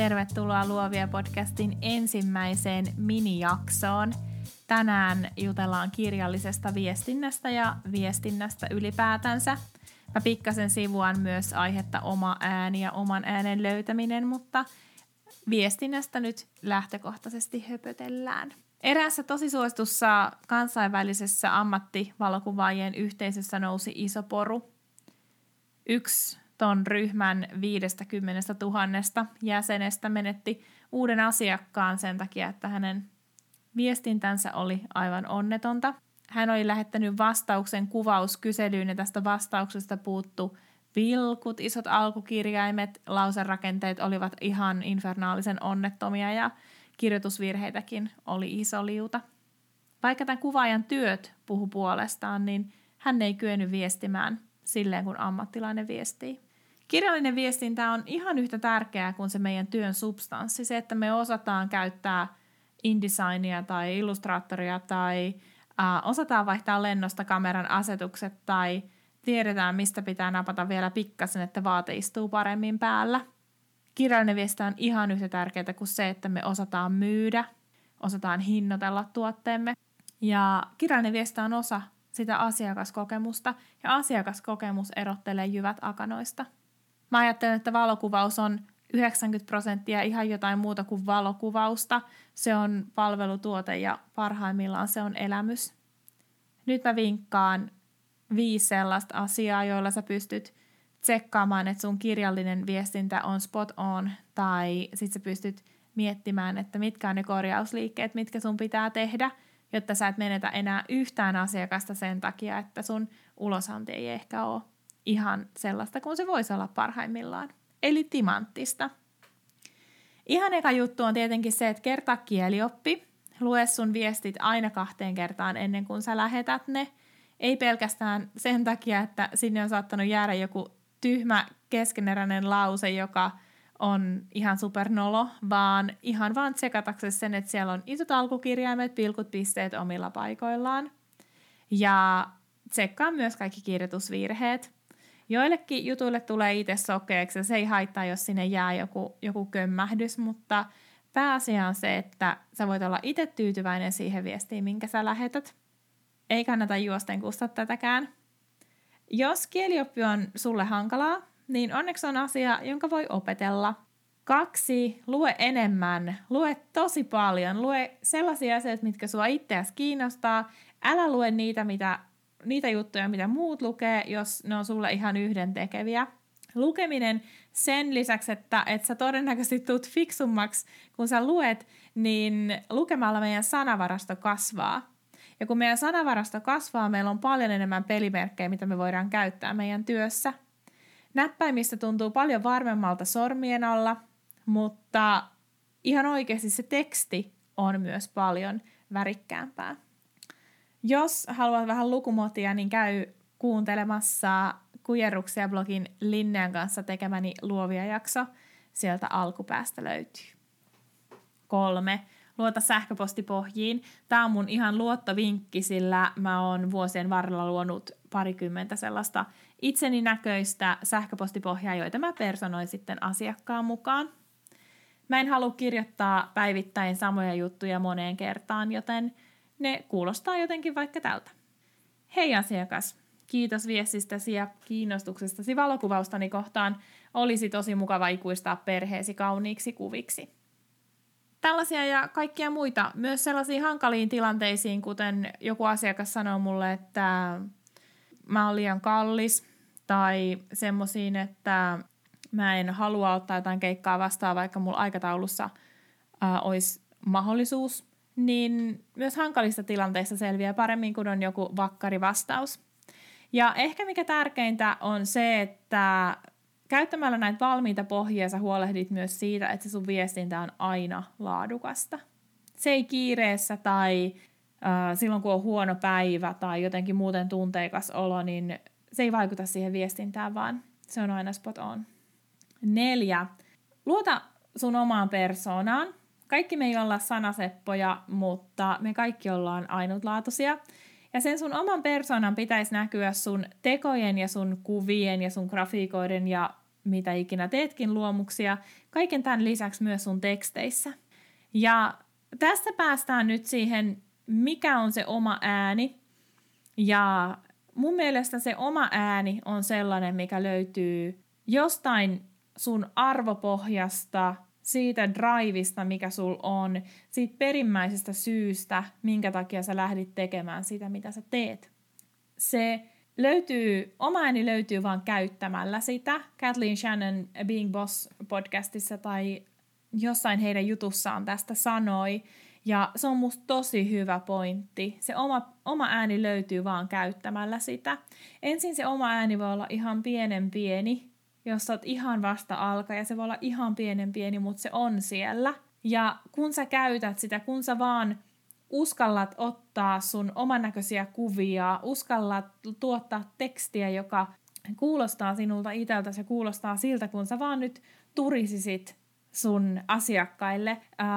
Tervetuloa Luovia podcastin ensimmäiseen minijaksoon. Tänään jutellaan kirjallisesta viestinnästä ja viestinnästä ylipäätänsä. Mä pikkasen sivuan myös aihetta oma ääni ja oman äänen löytäminen, mutta viestinnästä nyt lähtökohtaisesti höpötellään. Eräässä tosi suositussa kansainvälisessä ammattivalokuvaajien yhteisössä nousi iso poru. Yksi ton ryhmän 50 000 jäsenestä menetti uuden asiakkaan sen takia, että hänen viestintänsä oli aivan onnetonta. Hän oli lähettänyt vastauksen kuvauskyselyyn ja tästä vastauksesta puuttu vilkut, isot alkukirjaimet, lauserakenteet olivat ihan infernaalisen onnettomia ja kirjoitusvirheitäkin oli iso liuta. Vaikka tämän kuvaajan työt puhu puolestaan, niin hän ei kyennyt viestimään silleen, kun ammattilainen viestii. Kirjallinen viestintä on ihan yhtä tärkeää kuin se meidän työn substanssi. Se, että me osataan käyttää InDesignia tai Illustratoria tai äh, osataan vaihtaa lennosta kameran asetukset tai tiedetään, mistä pitää napata vielä pikkasen, että vaate istuu paremmin päällä. Kirjallinen viestintä on ihan yhtä tärkeää kuin se, että me osataan myydä, osataan hinnoitella tuotteemme. Ja kirjallinen viestintä on osa sitä asiakaskokemusta, ja asiakaskokemus erottelee jyvät akanoista – Mä ajattelen, että valokuvaus on 90 prosenttia ihan jotain muuta kuin valokuvausta. Se on palvelutuote ja parhaimmillaan se on elämys. Nyt mä vinkkaan viisi sellaista asiaa, joilla sä pystyt tsekkaamaan, että sun kirjallinen viestintä on spot on, tai sit sä pystyt miettimään, että mitkä on ne korjausliikkeet, mitkä sun pitää tehdä, jotta sä et menetä enää yhtään asiakasta sen takia, että sun ulosanti ei ehkä ole ihan sellaista kuin se voisi olla parhaimmillaan. Eli timanttista. Ihan eka juttu on tietenkin se, että kertaa kielioppi. Lue sun viestit aina kahteen kertaan ennen kuin sä lähetät ne. Ei pelkästään sen takia, että sinne on saattanut jäädä joku tyhmä keskeneräinen lause, joka on ihan supernolo, vaan ihan vaan tsekataksesi sen, että siellä on isot alkukirjaimet, pilkut, pisteet omilla paikoillaan. Ja tsekkaa myös kaikki kirjoitusvirheet. Joillekin jutuille tulee itse sokeeksi ja se ei haittaa, jos sinne jää joku, joku kömmähdys, mutta pääasia on se, että sä voit olla itse tyytyväinen siihen viestiin, minkä sä lähetät. Ei kannata juosten kustaa tätäkään. Jos kielioppi on sulle hankalaa, niin onneksi on asia, jonka voi opetella. Kaksi, lue enemmän, lue tosi paljon, lue sellaisia asioita, mitkä sua itseäsi kiinnostaa. Älä lue niitä, mitä niitä juttuja, mitä muut lukee, jos ne on sulle ihan yhden tekeviä. Lukeminen sen lisäksi, että, että sä todennäköisesti tulet fiksummaksi, kun sä luet, niin lukemalla meidän sanavarasto kasvaa. Ja kun meidän sanavarasto kasvaa, meillä on paljon enemmän pelimerkkejä, mitä me voidaan käyttää meidän työssä. Näppäimistä tuntuu paljon varmemmalta sormien alla, mutta ihan oikeasti se teksti on myös paljon värikkäämpää. Jos haluat vähän lukumotia, niin käy kuuntelemassa Kujerruksia blogin Linnean kanssa tekemäni luovia jakso. Sieltä alkupäästä löytyy. Kolme. Luota sähköpostipohjiin. Tämä on mun ihan luottovinkki, sillä mä oon vuosien varrella luonut parikymmentä sellaista itseni näköistä sähköpostipohjaa, joita mä personoin sitten asiakkaan mukaan. Mä en halua kirjoittaa päivittäin samoja juttuja moneen kertaan, joten – ne kuulostaa jotenkin vaikka tältä. Hei asiakas, kiitos viestistäsi ja kiinnostuksestasi valokuvaustani kohtaan. Olisi tosi mukava ikuistaa perheesi kauniiksi kuviksi. Tällaisia ja kaikkia muita, myös sellaisiin hankaliin tilanteisiin, kuten joku asiakas sanoo mulle, että mä oon liian kallis, tai semmoisiin, että mä en halua ottaa jotain keikkaa vastaan, vaikka mulla aikataulussa ää, olisi mahdollisuus niin myös hankalissa tilanteissa selviää paremmin, kun on joku vakkari vastaus. Ja ehkä mikä tärkeintä on se, että käyttämällä näitä valmiita pohjia sä huolehdit myös siitä, että se sun viestintä on aina laadukasta. Se ei kiireessä tai äh, silloin kun on huono päivä tai jotenkin muuten tunteikas olo, niin se ei vaikuta siihen viestintään, vaan se on aina spot on. Neljä. Luota sun omaan persoonaan. Kaikki me ei olla sanaseppoja, mutta me kaikki ollaan ainutlaatuisia. Ja sen sun oman persoonan pitäisi näkyä sun tekojen ja sun kuvien ja sun grafiikoiden ja mitä ikinä teetkin luomuksia, kaiken tämän lisäksi myös sun teksteissä. Ja tässä päästään nyt siihen, mikä on se oma ääni. Ja mun mielestä se oma ääni on sellainen, mikä löytyy jostain sun arvopohjasta, siitä drivista, mikä sul on, siitä perimmäisestä syystä, minkä takia sä lähdit tekemään sitä, mitä sä teet. Se löytyy, oma ääni löytyy vaan käyttämällä sitä. Kathleen Shannon Being Boss podcastissa tai jossain heidän jutussaan tästä sanoi, ja se on musta tosi hyvä pointti. Se oma, oma ääni löytyy vaan käyttämällä sitä. Ensin se oma ääni voi olla ihan pienen pieni, jos sä oot ihan vasta alka ja se voi olla ihan pienen pieni, mutta se on siellä. Ja kun sä käytät sitä, kun sä vaan uskallat ottaa sun oman näköisiä kuvia, uskallat tuottaa tekstiä, joka kuulostaa sinulta itseltä, se kuulostaa siltä, kun sä vaan nyt turisisit sun asiakkaille. Äh,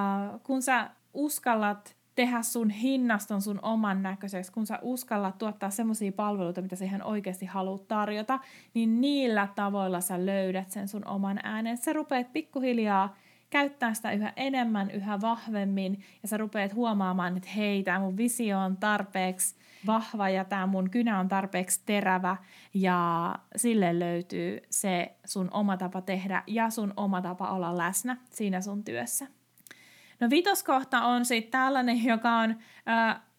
kun sä uskallat tehdä sun hinnaston sun oman näköiseksi, kun sä uskallat tuottaa semmoisia palveluita, mitä sä ihan oikeasti haluat tarjota, niin niillä tavoilla sä löydät sen sun oman äänen. Sä rupeat pikkuhiljaa käyttää sitä yhä enemmän, yhä vahvemmin, ja sä rupeat huomaamaan, että hei, tämä mun visio on tarpeeksi vahva ja tämä mun kynä on tarpeeksi terävä, ja sille löytyy se sun oma tapa tehdä ja sun oma tapa olla läsnä siinä sun työssä. No vitoskohta on sitten tällainen, joka on ö,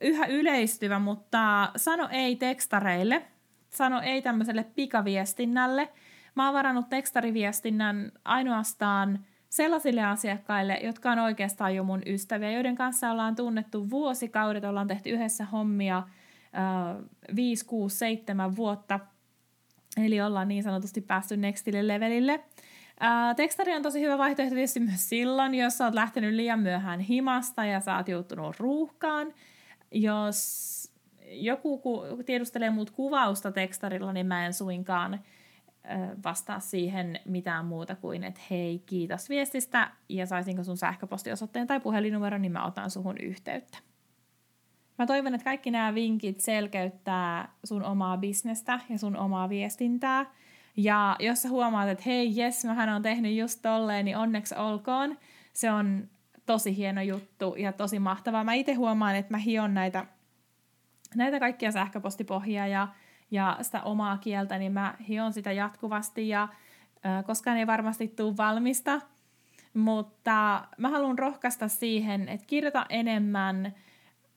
yhä yleistyvä, mutta sano ei tekstareille, sano ei tämmöiselle pikaviestinnälle. Mä oon varannut tekstariviestinnän ainoastaan sellaisille asiakkaille, jotka on oikeastaan jo mun ystäviä, joiden kanssa ollaan tunnettu vuosikaudet, ollaan tehty yhdessä hommia ö, 5, 6, 7 vuotta, eli ollaan niin sanotusti päästy nextille levelille – Ää, tekstari on tosi hyvä vaihtoehto tietysti myös silloin, jos olet lähtenyt liian myöhään himasta ja sä oot joutunut ruuhkaan. Jos joku tiedustelee muut kuvausta tekstarilla, niin mä en suinkaan vastaa siihen mitään muuta kuin, että hei, kiitos viestistä ja saisinko sun sähköpostiosoitteen tai puhelinnumeron, niin mä otan suhun yhteyttä. Mä toivon, että kaikki nämä vinkit selkeyttää sun omaa bisnestä ja sun omaa viestintää – ja jos sä huomaat, että hei, jes, mähän on tehnyt just tolleen, niin onneksi olkoon. Se on tosi hieno juttu ja tosi mahtavaa. Mä itse huomaan, että mä hion näitä, näitä kaikkia sähköpostipohjia ja, ja sitä omaa kieltä, niin mä hion sitä jatkuvasti ja äh, koskaan ei varmasti tule valmista. Mutta mä haluan rohkaista siihen, että kirjoita enemmän,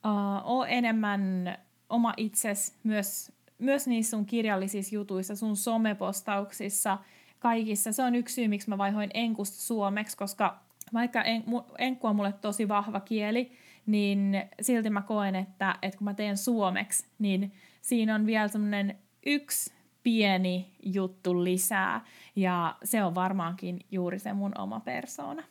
uh, oo enemmän oma itses myös myös niissä sun kirjallisissa jutuissa, sun somepostauksissa, kaikissa. Se on yksi syy, miksi mä vaihoin enkusta suomeksi, koska vaikka en, enkku on mulle tosi vahva kieli, niin silti mä koen, että, että kun mä teen suomeksi, niin siinä on vielä semmoinen yksi pieni juttu lisää, ja se on varmaankin juuri se mun oma persoona.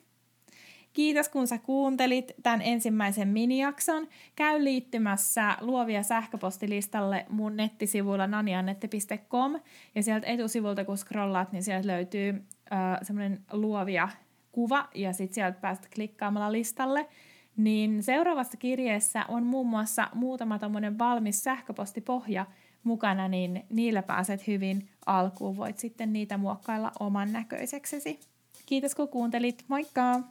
Kiitos kun sä kuuntelit tämän ensimmäisen minijakson. Käy liittymässä luovia sähköpostilistalle mun nettisivuilla naniannette.com ja sieltä etusivulta kun scrollaat, niin sieltä löytyy äh, semmoinen luovia kuva ja sitten sieltä päästä klikkaamalla listalle. Niin seuraavassa kirjeessä on muun muassa muutama tämmöinen valmis sähköpostipohja mukana, niin niillä pääset hyvin alkuun. Voit sitten niitä muokkailla oman näköiseksesi. Kiitos kun kuuntelit. Moikka!